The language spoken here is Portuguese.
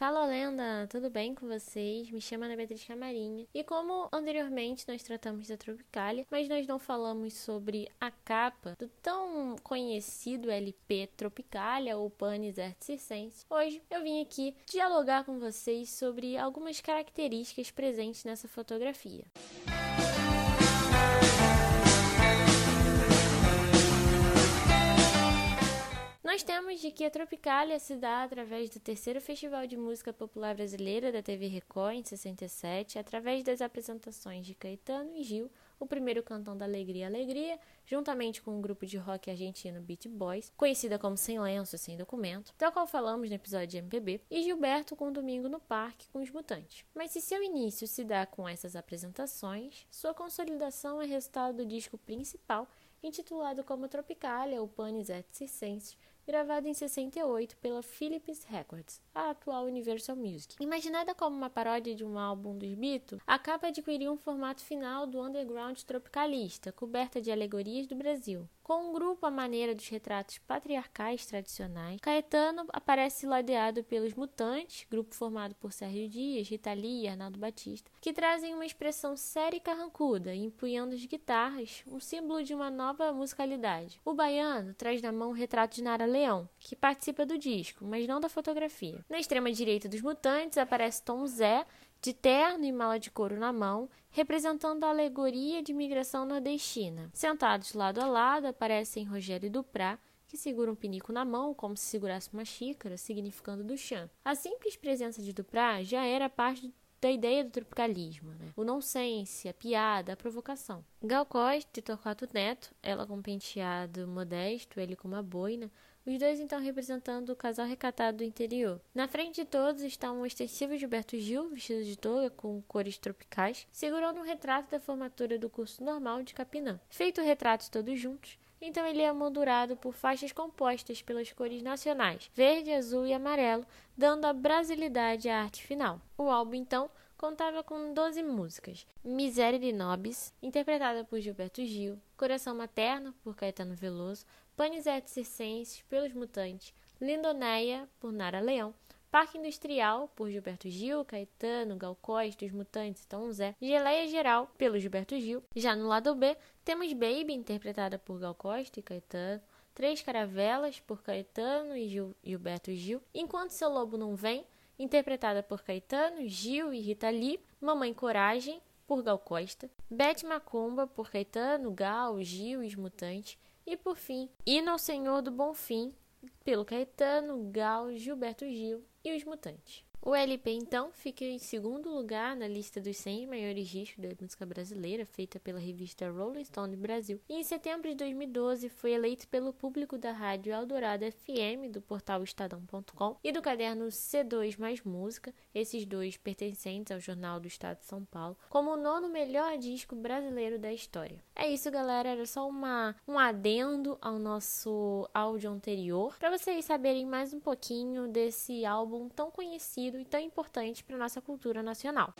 Fala lenda, tudo bem com vocês? Me chamo Ana Beatriz Camarinha. E como anteriormente nós tratamos da Tropicália, mas nós não falamos sobre a capa do tão conhecido LP Tropicália ou Panis Art Circense, hoje eu vim aqui dialogar com vocês sobre algumas características presentes nessa fotografia. Nós de que a Tropicália se dá através do terceiro Festival de Música Popular Brasileira da TV Record em 67, através das apresentações de Caetano e Gil, o primeiro cantão da Alegria Alegria, juntamente com o grupo de rock argentino Beat Boys, conhecida como Sem Lenço Sem Documento, tal qual falamos no episódio de MPB, e Gilberto com Domingo no Parque com os Mutantes. Mas se seu início se dá com essas apresentações, sua consolidação é resultado do disco principal, intitulado como Tropicália ou Panis et Circenses, gravado em 68 pela Philips Records, a atual Universal Music. Imaginada como uma paródia de um álbum dos Beatles, a capa adquiriu um formato final do underground tropicalista, coberta de alegorias do Brasil. Com um grupo à maneira dos retratos patriarcais tradicionais, Caetano aparece ladeado pelos Mutantes, grupo formado por Sérgio Dias, Rita Lee e Arnaldo Batista, que trazem uma expressão séria e carrancuda, empunhando as guitarras, um símbolo de uma nova musicalidade. O baiano traz na mão o retrato de Nara Leão, que participa do disco, mas não da fotografia. Na extrema direita dos Mutantes aparece Tom Zé, de terno e mala de couro na mão, representando a alegoria de migração nordestina. Sentados lado a lado aparecem Rogério e Duprá, que segura um pinico na mão como se segurasse uma xícara, significando Duchamp. A simples presença de Duprá já era parte da ideia do tropicalismo, né? o nonsense, a piada, a provocação. Gal Costa e Torquato Neto, ela com um penteado modesto, ele com uma boina, os dois então representando o casal recatado do interior. Na frente de todos está um ostensivo Gilberto Gil, vestido de toga com cores tropicais, segurando um retrato da formatura do curso normal de Capinã. Feito o retrato todos juntos, então ele é moldurado por faixas compostas pelas cores nacionais, verde, azul e amarelo, dando a brasilidade à arte final. O álbum, então, contava com 12 músicas. Miséria de Nobis, interpretada por Gilberto Gil, Coração Materno, por Caetano Veloso, Panisete Circenses, pelos Mutantes, Lindoneia, por Nara Leão, Parque Industrial, por Gilberto Gil, Caetano, Gal Costa, Os Mutantes Tom Zé, Geleia Geral, pelo Gilberto Gil. Já no lado B, temos Baby, interpretada por Gal Costa e Caetano, Três Caravelas, por Caetano e Gil, Gilberto Gil, Enquanto Seu Lobo Não Vem, interpretada por Caetano, Gil e Rita Lee, Mamãe Coragem, por Gal Costa, Bete Macumba, por Caetano, Gal, Gil e Os Mutantes, e por fim, Hino ao Senhor do Bom Fim, pelo Caetano, Gal, Gilberto Gil e os Mutantes. O LP, então, fica em segundo lugar na lista dos 100 maiores discos da música brasileira, feita pela revista Rolling Stone Brasil. E em setembro de 2012 foi eleito pelo público da rádio Eldorado FM, do portal Estadão.com e do caderno C2 Mais Música, esses dois pertencentes ao Jornal do Estado de São Paulo, como o nono melhor disco brasileiro da história. É isso, galera. Era só uma, um adendo ao nosso áudio anterior, para vocês saberem mais um pouquinho desse álbum tão conhecido e tão importante para nossa cultura nacional.